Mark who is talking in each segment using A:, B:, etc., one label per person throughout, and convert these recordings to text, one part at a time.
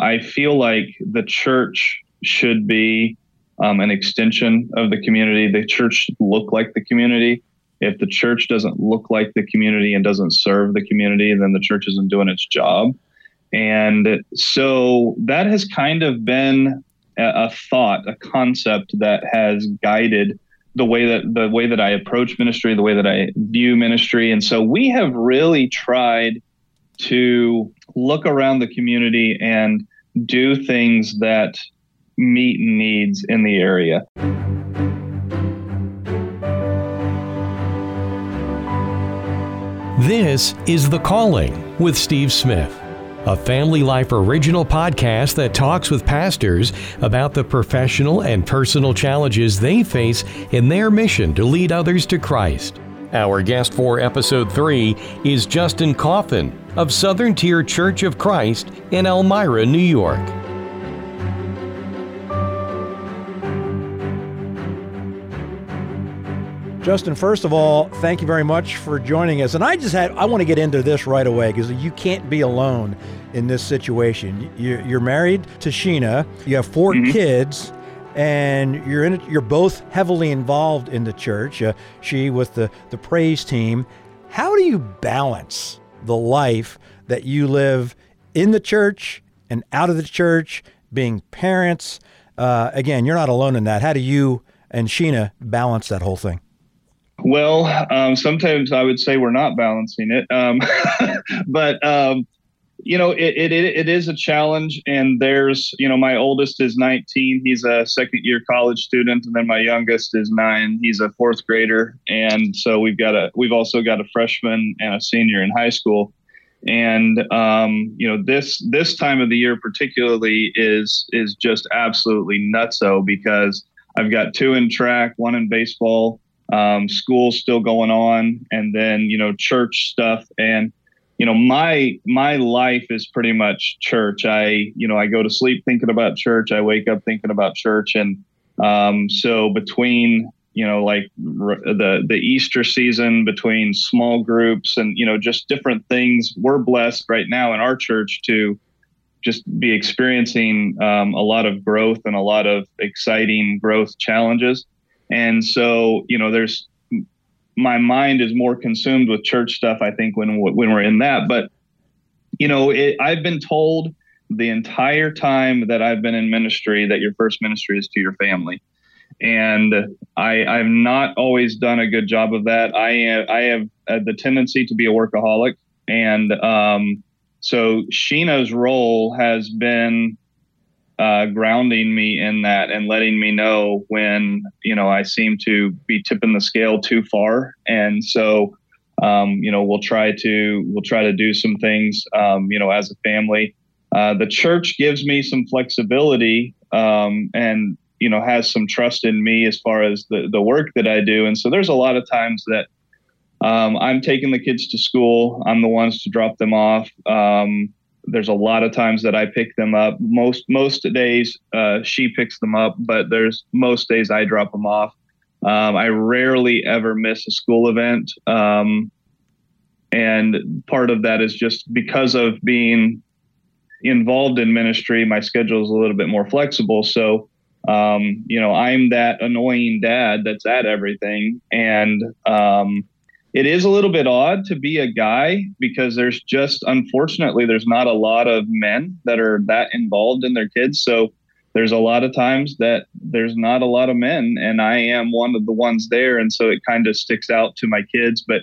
A: I feel like the church should be um, an extension of the community. The church should look like the community. If the church doesn't look like the community and doesn't serve the community, then the church isn't doing its job. And so that has kind of been a, a thought, a concept that has guided the way that the way that I approach ministry, the way that I view ministry. And so we have really tried to look around the community and do things that meet needs in the area.
B: This is The Calling with Steve Smith, a family life original podcast that talks with pastors about the professional and personal challenges they face in their mission to lead others to Christ. Our guest for episode 3 is Justin Coffin of Southern Tier Church of Christ in Elmira, New York.
C: Justin, first of all, thank you very much for joining us. And I just had, I want to get into this right away because you can't be alone in this situation. You're married to Sheena, you have 4 mm-hmm. kids, and you're in you're both heavily involved in the church. Uh, she with the, the praise team. How do you balance the life that you live in the church and out of the church, being parents? Uh, again, you're not alone in that. How do you and Sheena balance that whole thing?
A: Well, um, sometimes I would say we're not balancing it, um, but um, you know, it, it it is a challenge. And there's, you know, my oldest is 19; he's a second year college student, and then my youngest is nine; he's a fourth grader. And so we've got a we've also got a freshman and a senior in high school. And um, you know, this this time of the year particularly is is just absolutely nutso because I've got two in track, one in baseball um, school still going on, and then you know church stuff. And you know my my life is pretty much church. I you know I go to sleep thinking about church. I wake up thinking about church, and um, so between you know like r- the the Easter season, between small groups, and you know just different things, we're blessed right now in our church to just be experiencing um, a lot of growth and a lot of exciting growth challenges. And so, you know, there's my mind is more consumed with church stuff. I think when when we're in that, but you know, it, I've been told the entire time that I've been in ministry that your first ministry is to your family, and I I've not always done a good job of that. I I have the tendency to be a workaholic, and um, so Sheena's role has been uh, grounding me in that and letting me know when you know I seem to be tipping the scale too far. And so, um, you know, we'll try to we'll try to do some things, um, you know, as a family. Uh, the church gives me some flexibility um, and you know has some trust in me as far as the the work that I do. And so there's a lot of times that. Um, I'm taking the kids to school. I'm the ones to drop them off. There's a lot of times that I pick them up. Most most days uh, she picks them up, but there's most days I drop them off. Um, I rarely ever miss a school event, um, and part of that is just because of being involved in ministry. My schedule is a little bit more flexible, so um, you know I'm that annoying dad that's at everything, and um, it is a little bit odd to be a guy because there's just unfortunately there's not a lot of men that are that involved in their kids. So there's a lot of times that there's not a lot of men and i am one of the ones there. And so it kind of sticks out to my kids. But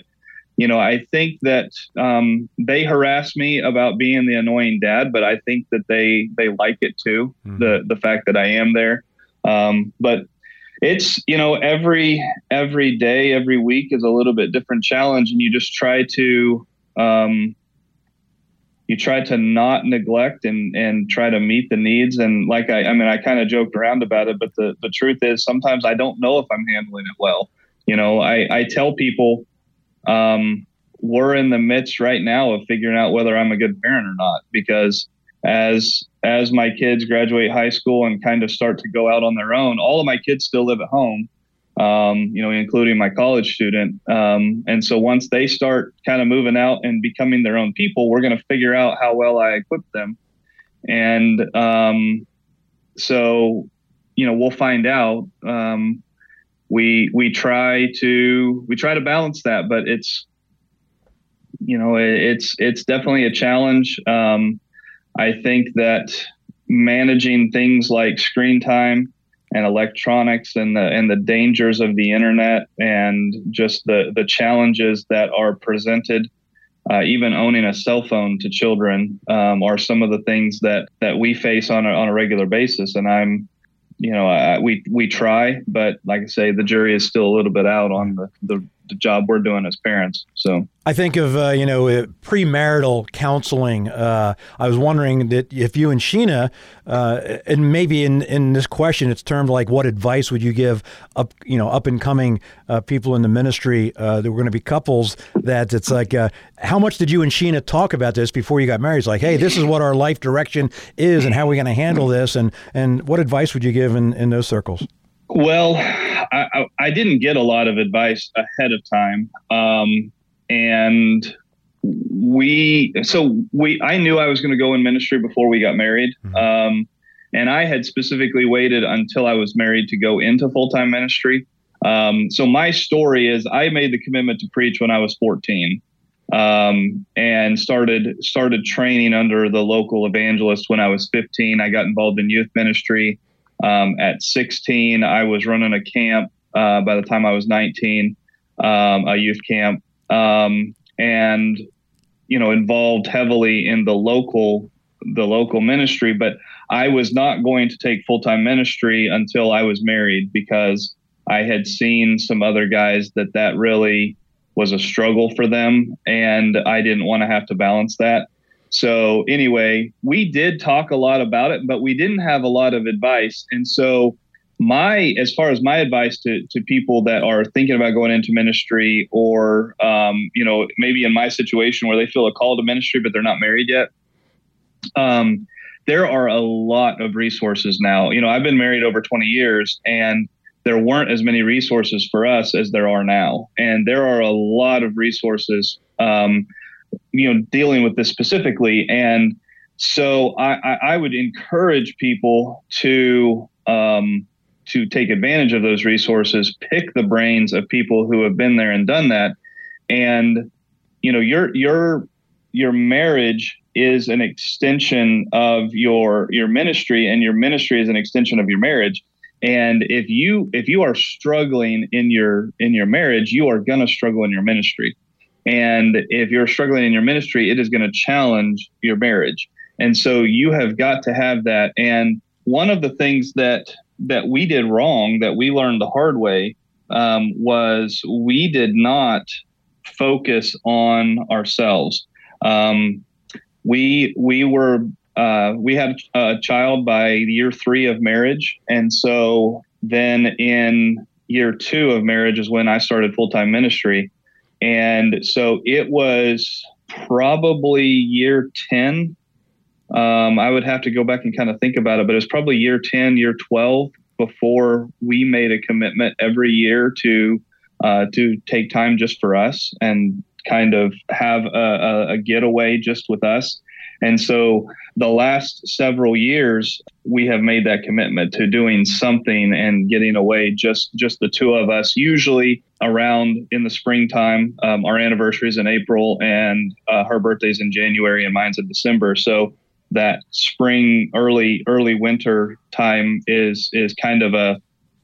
A: you know i think that um, they harass me about being the annoying dad but i think that they they like it too mm-hmm. the the fact that i am there. Um, but it's you know every every day every week is a little bit different challenge and you just try to um, you try to not neglect and and try to meet the needs. And like i i mean i kind of joked around about it but the the truth is sometimes i don't know if i'm handling it well. You know i i tell people um, we're in the midst right now of figuring out whether i'm a good parent or not because as as my kids graduate high school and kind of start to go out on their own, all of my kids still live at home, um, you know, including my college student. Um, and so once they start kind of moving out and becoming their own people, we're going to figure out how well I equip them. and um, so you know we'll find out. Um, we we try to we try to balance that, but it's you know it, it's it's definitely a challenge. Um, I think that managing things like screen time and electronics and the and the dangers of the internet and just the the challenges that are presented uh, even owning a cell phone to children um, are some of the things that that we face on a, on a regular basis. And i'm you know I, we we try but like i say the jury is still a little bit out on the the the job we're doing as parents. So
C: I think of uh, you know premarital counseling. Uh, I was wondering that if you and Sheena, uh, and maybe in in this question, it's termed like what advice would you give up you know up and coming uh, people in the ministry uh, that were going to be couples that it's like how much did you and Sheena talk about this before you got married? It's like hey, this is what our life direction is, and how we're going to handle this, and and what advice would you give in in those circles?
A: Well, I, I, didn't get a lot of advice ahead of time. Um, and we, so we, I knew I was going to go in ministry before we got married. Mm-hmm. Um, and I had specifically waited until I was married to go into full time ministry. Um, so my story is I made the commitment to preach when I was 14. Um, and started started training under the local evangelist when I was 15. I got involved in youth ministry. Um, at 16, I was running a camp. Uh, by the time I was 19, um, a youth camp, um, and you know involved heavily in the local the local ministry. But I was not going to take full time ministry until I was married because I had seen some other guys that that really was a struggle for them, and I didn't want to have to balance that. So anyway, we did talk a lot about it, but we didn't have a lot of advice. And so my as far as my advice to, to people that are thinking about going into ministry or um, you know maybe in my situation where they feel a call to ministry but they're not married yet um, there are a lot of resources now you know i've been married over 20 years and there weren't as many resources for us as there are now and there are a lot of resources um, you know dealing with this specifically and so I, I would encourage people to um, to take advantage of those resources, pick the brains of people who have been there and done that, and you know your your your marriage is an extension of your your ministry, and your ministry is an extension of your marriage. And if you if you are struggling in your in your marriage, you are going to struggle in your ministry. And if you're struggling in your ministry, it is going to challenge your marriage. And so you have got to have that. And one of the things that that we did wrong, that we learned the hard way, um, was we did not focus on ourselves. Um, we we were uh, we had a child by year three of marriage, and so then in year two of marriage is when I started full time ministry. And so it was probably year 10. Um, I would have to go back and kind of think about it, but it was probably year 10, year 12 before we made a commitment every year to uh, to take time just for us and kind of have a, a, a getaway just with us. And so the last several years, we have made that commitment to doing something and getting away just just the two of us. Usually around in the springtime. Um, our anniversary is in April, and uh, her birthday's in January, and mine's in December. So that spring, early early winter time is is kind of a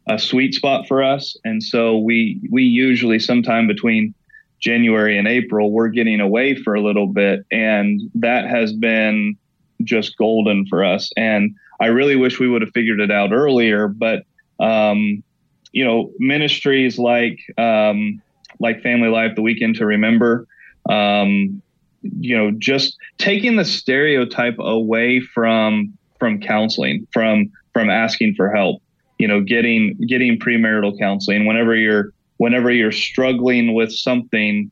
A: a sweet spot for us. And so we we usually sometime between January and April, we're getting away for a little bit. And that has been just golden for us. And I really wish we would have figured it out earlier. But, um, you know, ministries like, um, like Family Life, The Weekend to Remember, um, you know, just taking the stereotype away from from counseling, from from asking for help, you know, getting getting premarital counseling whenever you're whenever you're struggling with something,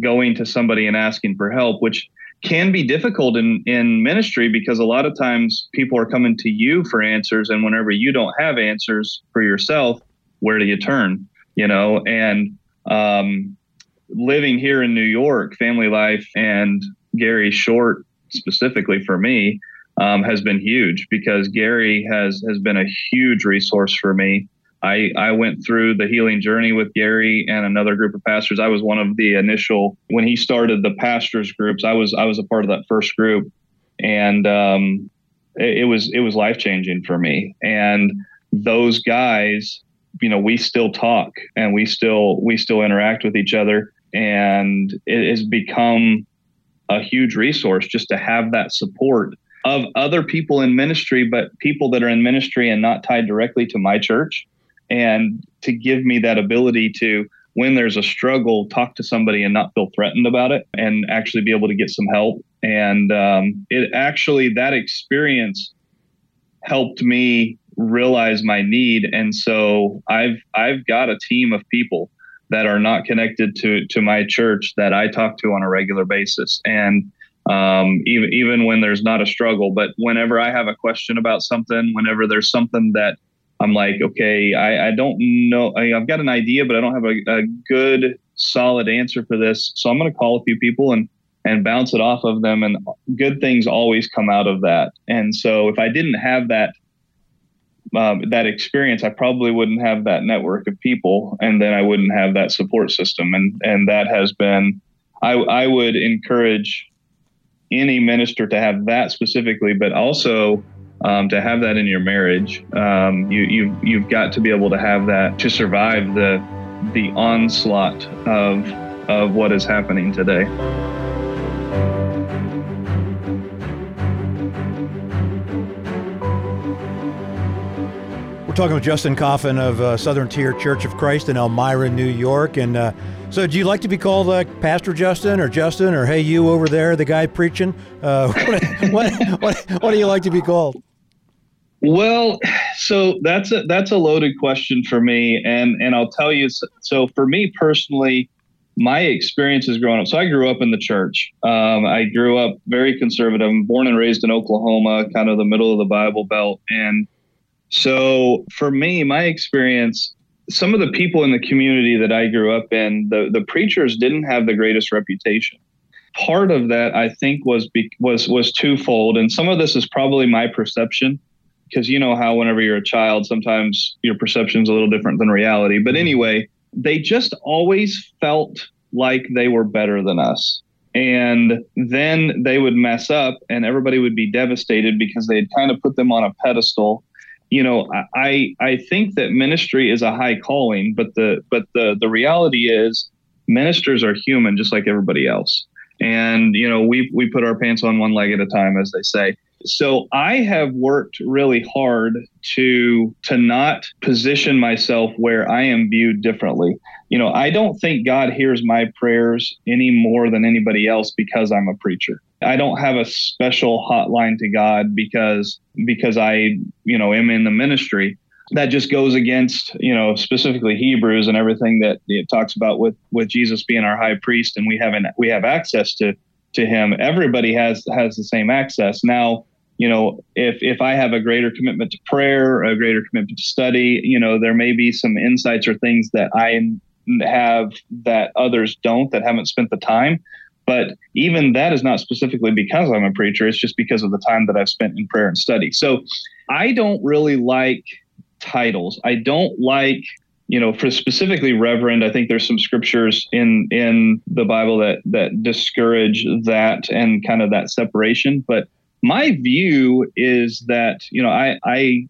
A: going to somebody and asking for help, which can be difficult in, in ministry because a lot of times people are coming to you for answers. And whenever you don't have answers for yourself, where do you turn? You know, and um, living here in New York, family life, and Gary Short specifically for me, um, has been huge because Gary has has been a huge resource for me. I, I went through the healing journey with Gary and another group of pastors. I was one of the initial when he started the pastors groups. I was I was a part of that first group, and um, it, it was it was life changing for me. And those guys, you know, we still talk and we still we still interact with each other, and it has become a huge resource just to have that support of other people in ministry, but people that are in ministry and not tied directly to my church and to give me that ability to when there's a struggle talk to somebody and not feel threatened about it and actually be able to get some help. And um, it actually that experience helped me realize my need. And so i've i've got a team of people that are not connected to to my church that i talk to on a regular basis. And um, even even when there's not a struggle but whenever i have a question about something whenever there's something that I'm like, okay, I, I don't know. I, have got an idea, but I don't have a, a good, solid answer for this. So I'm going to call a few people and and bounce it off of them, and good things always come out of that. And so if I didn't have that um, that experience, I probably wouldn't have that network of people, and then I wouldn't have that support system. And and that has been, I I would encourage any minister to have that specifically, but also um, to have that in your marriage, um, you, you, you've got to be able to have that to survive the, the onslaught of, of what is happening today.
C: We're talking with Justin Coffin of uh, Southern Tier Church of Christ in Elmira, New York. And uh, so, do you like to be called uh, Pastor Justin or Justin or Hey You over there, the guy preaching? Uh, what, what, what, what do you like to be called?
A: Well, so that's a that's a loaded question for me, and and I'll tell you. So for me personally, my experiences growing up. So I grew up in the church. Um, I grew up very conservative. I'm born and raised in Oklahoma, kind of the middle of the Bible Belt, and so for me, my experience. Some of the people in the community that I grew up in, the the preachers didn't have the greatest reputation. Part of that, I think, was be, was was twofold, and some of this is probably my perception because you know how whenever you're a child, sometimes your perception is a little different than reality. But mm-hmm. anyway, they just always felt like they were better than us. And then they would mess up and everybody would be devastated because they had kind of put them on a pedestal. You know, I I think that ministry is a high calling, but the but the the reality is ministers are human just like everybody else. And you know, we we put our pants on one leg at a time, as they say so I have worked really hard to to not position myself where I am viewed differently. You know, I don't think God hears my prayers any more than anybody else because I'm a preacher. I don't have a special hotline to God because because I, you know, am in the ministry. That just goes against, you know, specifically Hebrews and everything that it talks about with with Jesus being our high priest and we haven't we have access to to him. Everybody has has the same access. Now, you know, if if I have a greater commitment to prayer, a greater commitment to study, you know, there may be some insights or things that I have that others don't that haven't spent the time. But even that is not specifically because I'm a preacher. It's just because of the time that I've spent in prayer and study. So I don't really like titles. I don't like you know for specifically reverend i think there's some scriptures in in the bible that that discourage that and kind of that separation but my view is that you know I, I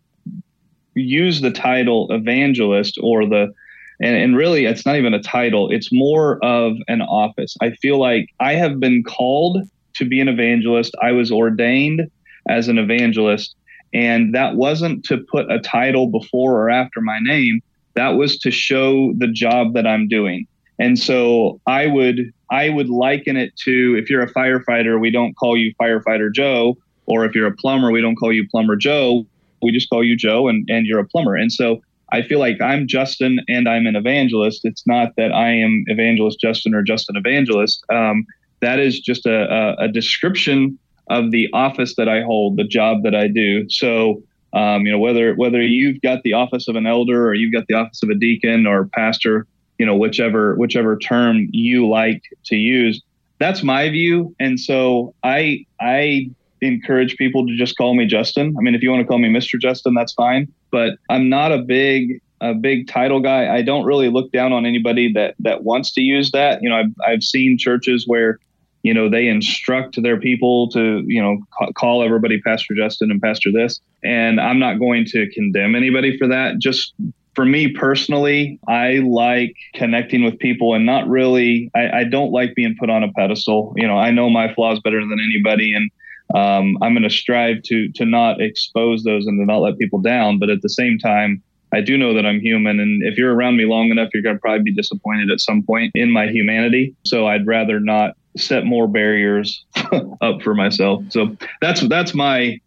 A: use the title evangelist or the and, and really it's not even a title it's more of an office. I feel like i have been called to be an evangelist. I was ordained as an evangelist and that wasn't to put a title before or after my name. That was to show the job that i'm doing. And so i would i would liken it to if you're a firefighter we don't call you firefighter joe or if you're a plumber, we don't call you plumber Joe. We just call you Joe and, and you're a plumber. And so I feel like I'm Justin and I'm an evangelist. It's not that I am evangelist Justin or Justin evangelist. Um, that is just a, a, a, description of the office that I hold, the job that I do. So, um, you know, whether whether you've got the office of an elder or you've got the office of a deacon or pastor, you know, whichever whichever term you like to use, that's my view. And so I I encourage people to just call me Justin. I mean, if you want to call me Mr. Justin, that's fine. But I'm not a big a big title guy. I don't really look down on anybody that that wants to use that. You know, I've I've seen churches where you know they instruct their people to you know call everybody pastor justin and pastor this and i'm not going to condemn anybody for that just for me personally i like connecting with people and not really I, I don't like being put on a pedestal you know i know my flaws better than anybody and um, i'm going to strive to to not expose those and to not let people down but at the same time I do know that I'm human. And if you're around me long enough, you're going to probably be disappointed at some point in my humanity. So I'd rather not set more barriers up for myself. So that's, that's my,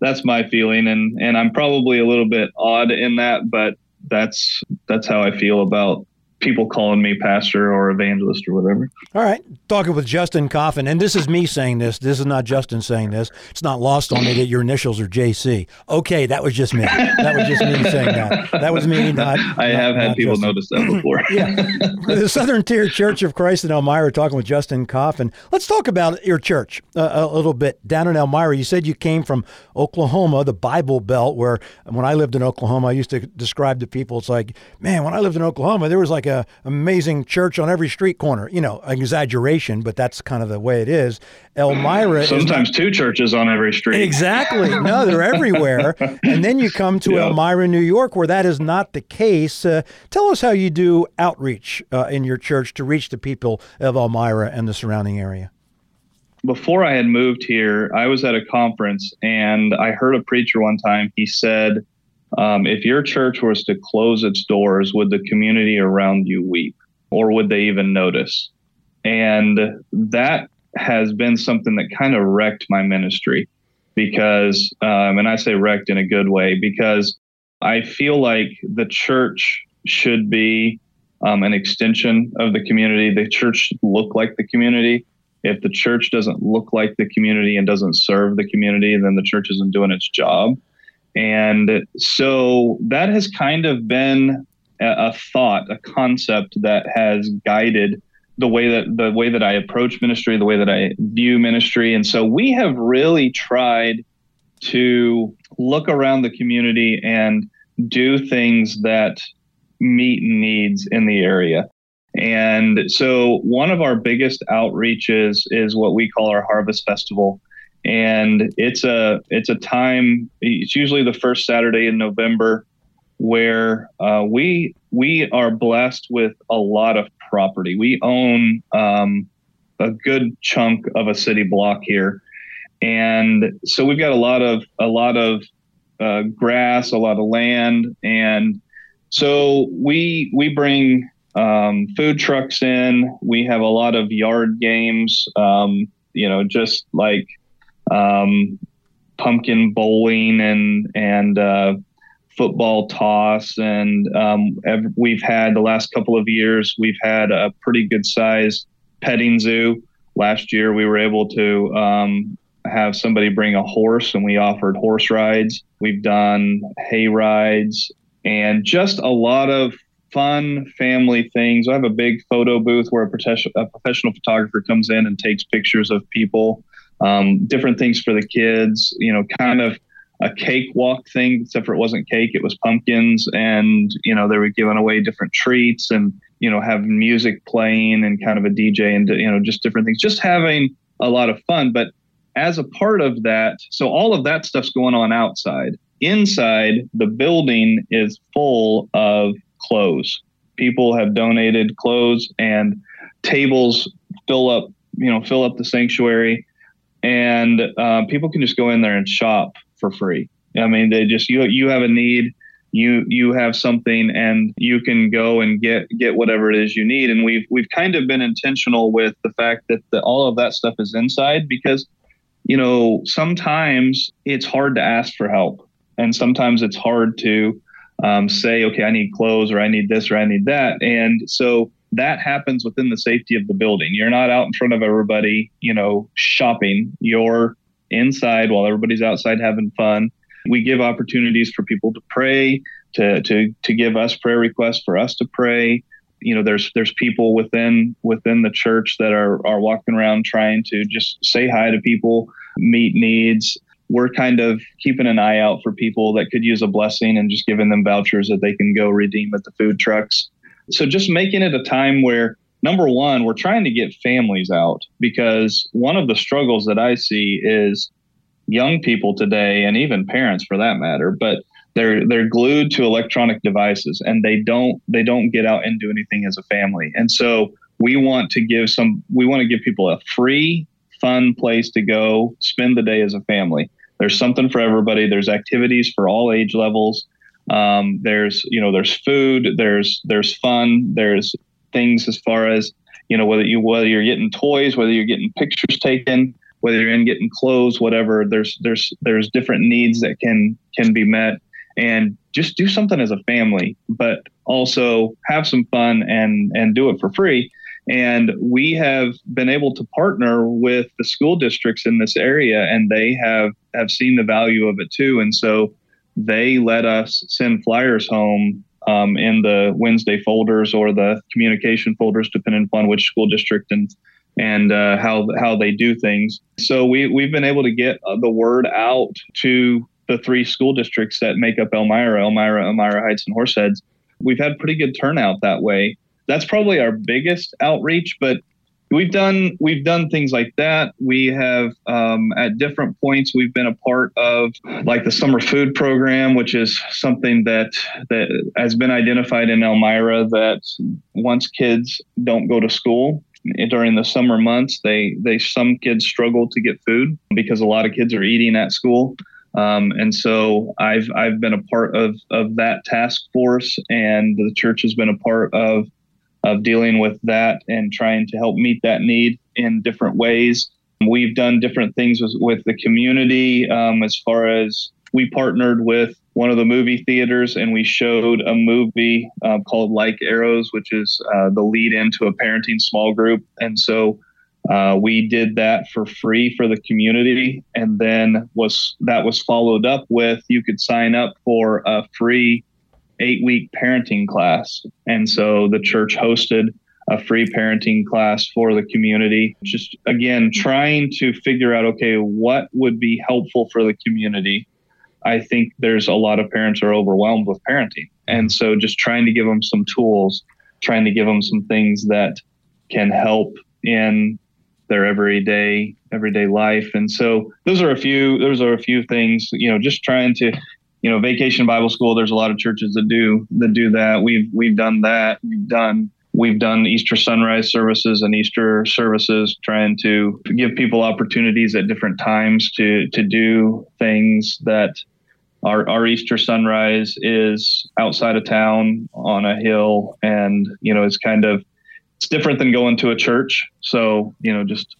A: that's my feeling. And, and I'm probably a little bit odd in that, but that's, that's how I feel about people calling me pastor or evangelist or whatever.
C: All right. Talking with Justin Coffin, and this is me saying this. This is not Justin saying this. It's not lost on me that your initials are JC. Okay, that was just me. That was just me saying that. That was me, not.
A: I
C: not,
A: have had people Justin. notice that before.
C: yeah. The Southern Tier Church of Christ in Elmira, talking with Justin Coffin. Let's talk about your church uh, a little bit. Down in Elmira, you said you came from Oklahoma, the Bible Belt, where when I lived in Oklahoma, I used to describe to people, it's like, man, when I lived in Oklahoma, there was like a a amazing church on every street corner. You know, exaggeration, but that's kind of the way it is. Elmira
A: sometimes not, two churches on every street.
C: Exactly. No, they're everywhere. and then you come to yep. Elmira, New York, where that is not the case. Uh, tell us how you do outreach uh, in your church to reach the people of Elmira and the surrounding area
A: before I had moved here, I was at a conference and I heard a preacher one time. He said, um, if your church was to close its doors, would the community around you weep or would they even notice? And that has been something that kind of wrecked my ministry because, um, and I say wrecked in a good way, because I feel like the church should be um, an extension of the community. The church should look like the community. If the church doesn't look like the community and doesn't serve the community, then the church isn't doing its job. And so that has kind of been a, a thought, a concept that has guided the way that the way that I approach ministry, the way that I view ministry. And so we have really tried to look around the community and do things that meet needs in the area. And so one of our biggest outreaches is what we call our Harvest Festival and it's a it's a time. It's usually the first Saturday in November, where uh, we we are blessed with a lot of property. We own um, a good chunk of a city block here, and so we've got a lot of a lot of uh, grass, a lot of land, and so we we bring um, food trucks in. We have a lot of yard games. Um, you know, just like um, pumpkin bowling and and uh, football toss, and um, we've had the last couple of years we've had a pretty good size petting zoo. Last year we were able to um, have somebody bring a horse, and we offered horse rides. We've done hay rides, and just a lot of fun family things. I have a big photo booth where a, a professional photographer comes in and takes pictures of people um, different things for the kids, you know, kind of a cakewalk thing, except for it wasn't cake, it was pumpkins. And, you know, they were giving away different treats and, you know, having music playing and kind of a DJ and, you know, just different things, just having a lot of fun. But as a part of that, so all of that stuff's going on outside. Inside, the building is full of clothes. People have donated clothes and tables fill up, you know, fill up the sanctuary and uh, people can just go in there and shop for free. I mean, they just you you have a need, you you have something, and you can go and get get whatever it is you need. And we've we've kind of been intentional with the fact that the, all of that stuff is inside because you know sometimes it's hard to ask for help, and sometimes it's hard to um, say, okay, I need clothes or I need this or I need that, and so that happens within the safety of the building. You're not out in front of everybody, you know, shopping. You're inside while everybody's outside having fun. We give opportunities for people to pray, to to to give us prayer requests for us to pray. you know there's there's people within within the church that are are walking around trying to just say hi to people meet needs we're kind of keeping an eye out for people that could use a blessing and just giving them vouchers that they can go redeem at the food trucks so just making it a time where number one we're trying to get families out because one of the struggles that i see is young people today and even parents for that matter but they're they're glued to electronic devices and they don't they don't get out and do anything as a family. And so we want to give some we want to give people a free fun place to go spend the day as a family. There's something for everybody. There's activities for all age levels um, there's you know there's food there's there's fun there's things as far as you know whether you whether you're getting toys whether you're getting pictures taken whether you're in getting clothes whatever there's there's there's different needs that can can be met and just do something as a family, but also have some fun and and do it for free. And we have been able to partner with the school districts in this area, and they have have seen the value of it too. And so they let us send flyers home um, in the Wednesday folders or the communication folders, depending upon which school district and and uh, how how they do things. So we we've been able to get the word out to the three school districts that make up Elmira, Elmira, Elmira Heights, and Horseheads, we've had pretty good turnout that way. That's probably our biggest outreach, but we've done we've done things like that. We have um, at different points we've been a part of like the summer food program, which is something that that has been identified in Elmira that once kids don't go to school during the summer months, they they some kids struggle to get food because a lot of kids are eating at school. Um, and so I've I've been a part of of that task force, and the church has been a part of of dealing with that and trying to help meet that need in different ways. We've done different things with, with the community um, as far as we partnered with one of the movie theaters and we showed a movie uh, called Like Arrows, which is uh, the lead into a parenting small group. And so uh, we did that for free for the community, and then was that was followed up with you could sign up for a free eight week parenting class, and so the church hosted a free parenting class for the community. Just again, trying to figure out okay, what would be helpful for the community. I think there's a lot of parents are overwhelmed with parenting, and so just trying to give them some tools, trying to give them some things that can help in their everyday everyday life. And so those are a few those are a few things, you know, just trying to you know, vacation Bible school, there's a lot of churches that do that do that. We've we've done that. We've done we've done Easter sunrise services and Easter services, trying to give people opportunities at different times to to do things that our, our Easter sunrise is outside of town on a hill and you know it's kind of it's different than going to a church. So, you know, just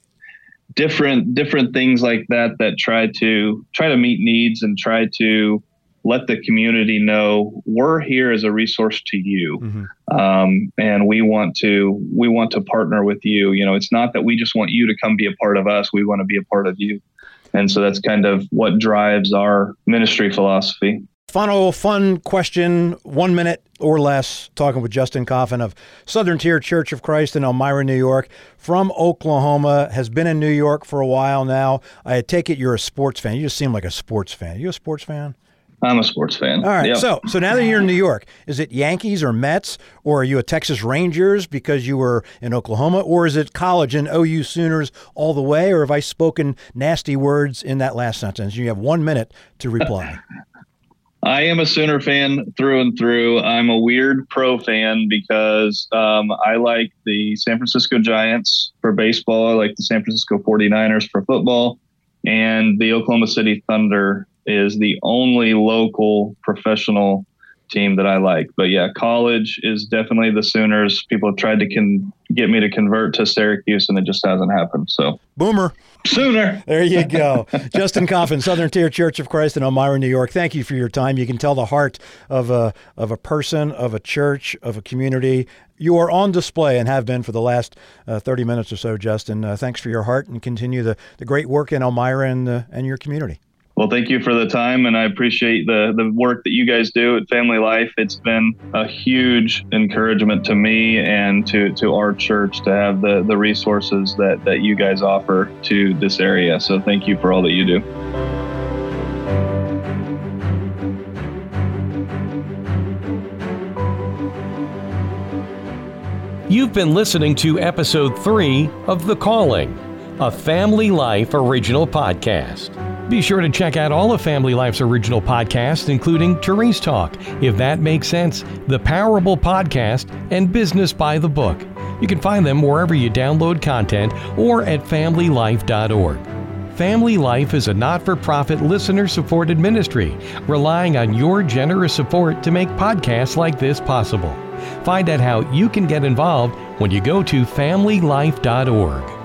A: different different things like that that try to try to meet needs and try to let the community know we're here as a resource to you mm-hmm. um, and we want to we want to partner with you you know it's not that we just want you to come be a part of us we want to be a part of you and so that's kind of what drives our ministry philosophy
C: Final fun question, one minute or less, talking with Justin Coffin of Southern Tier Church of Christ in Elmira, New York, from Oklahoma, has been in New York for a while now. I take it you're a sports fan. You just seem like a sports fan. Are you a sports fan?
A: I'm a sports fan.
C: All right. Yep. So, so now that you're in New York, is it Yankees or Mets, or are you a Texas Rangers because you were in Oklahoma, or is it college and OU Sooners all the way, or have I spoken nasty words in that last sentence? You have one minute to reply.
A: I am a Sooner fan through and through. I'm a weird pro fan because um, I like the San Francisco Giants for baseball. I like the San Francisco 49ers for football. And the Oklahoma City Thunder is the only local professional team that I like. But yeah, college is definitely the Sooners. People have tried to con- get me to convert to Syracuse, and it just hasn't happened. So
C: boomer.
A: Sooner.
C: There you go. Justin Coffin, Southern Tier Church of Christ in Elmira, New York. Thank you for your time. You can tell the heart of a of a person, of a church, of a community. You are on display and have been for the last uh, 30 minutes or so, Justin. Uh, thanks for your heart and continue the, the great work in Elmira and, uh, and your community.
A: Well, thank you for the time, and I appreciate the the work that you guys do at Family Life. It's been a huge encouragement to me and to to our church to have the the resources that that you guys offer to this area. So, thank you for all that you do.
B: You've been listening to episode three of The Calling, a Family Life original podcast. Be sure to check out all of Family Life's original podcasts, including Therese Talk, If That Makes Sense, The Parable Podcast, and Business by the Book. You can find them wherever you download content or at familylife.org. Family Life is a not for profit listener supported ministry, relying on your generous support to make podcasts like this possible. Find out how you can get involved when you go to familylife.org.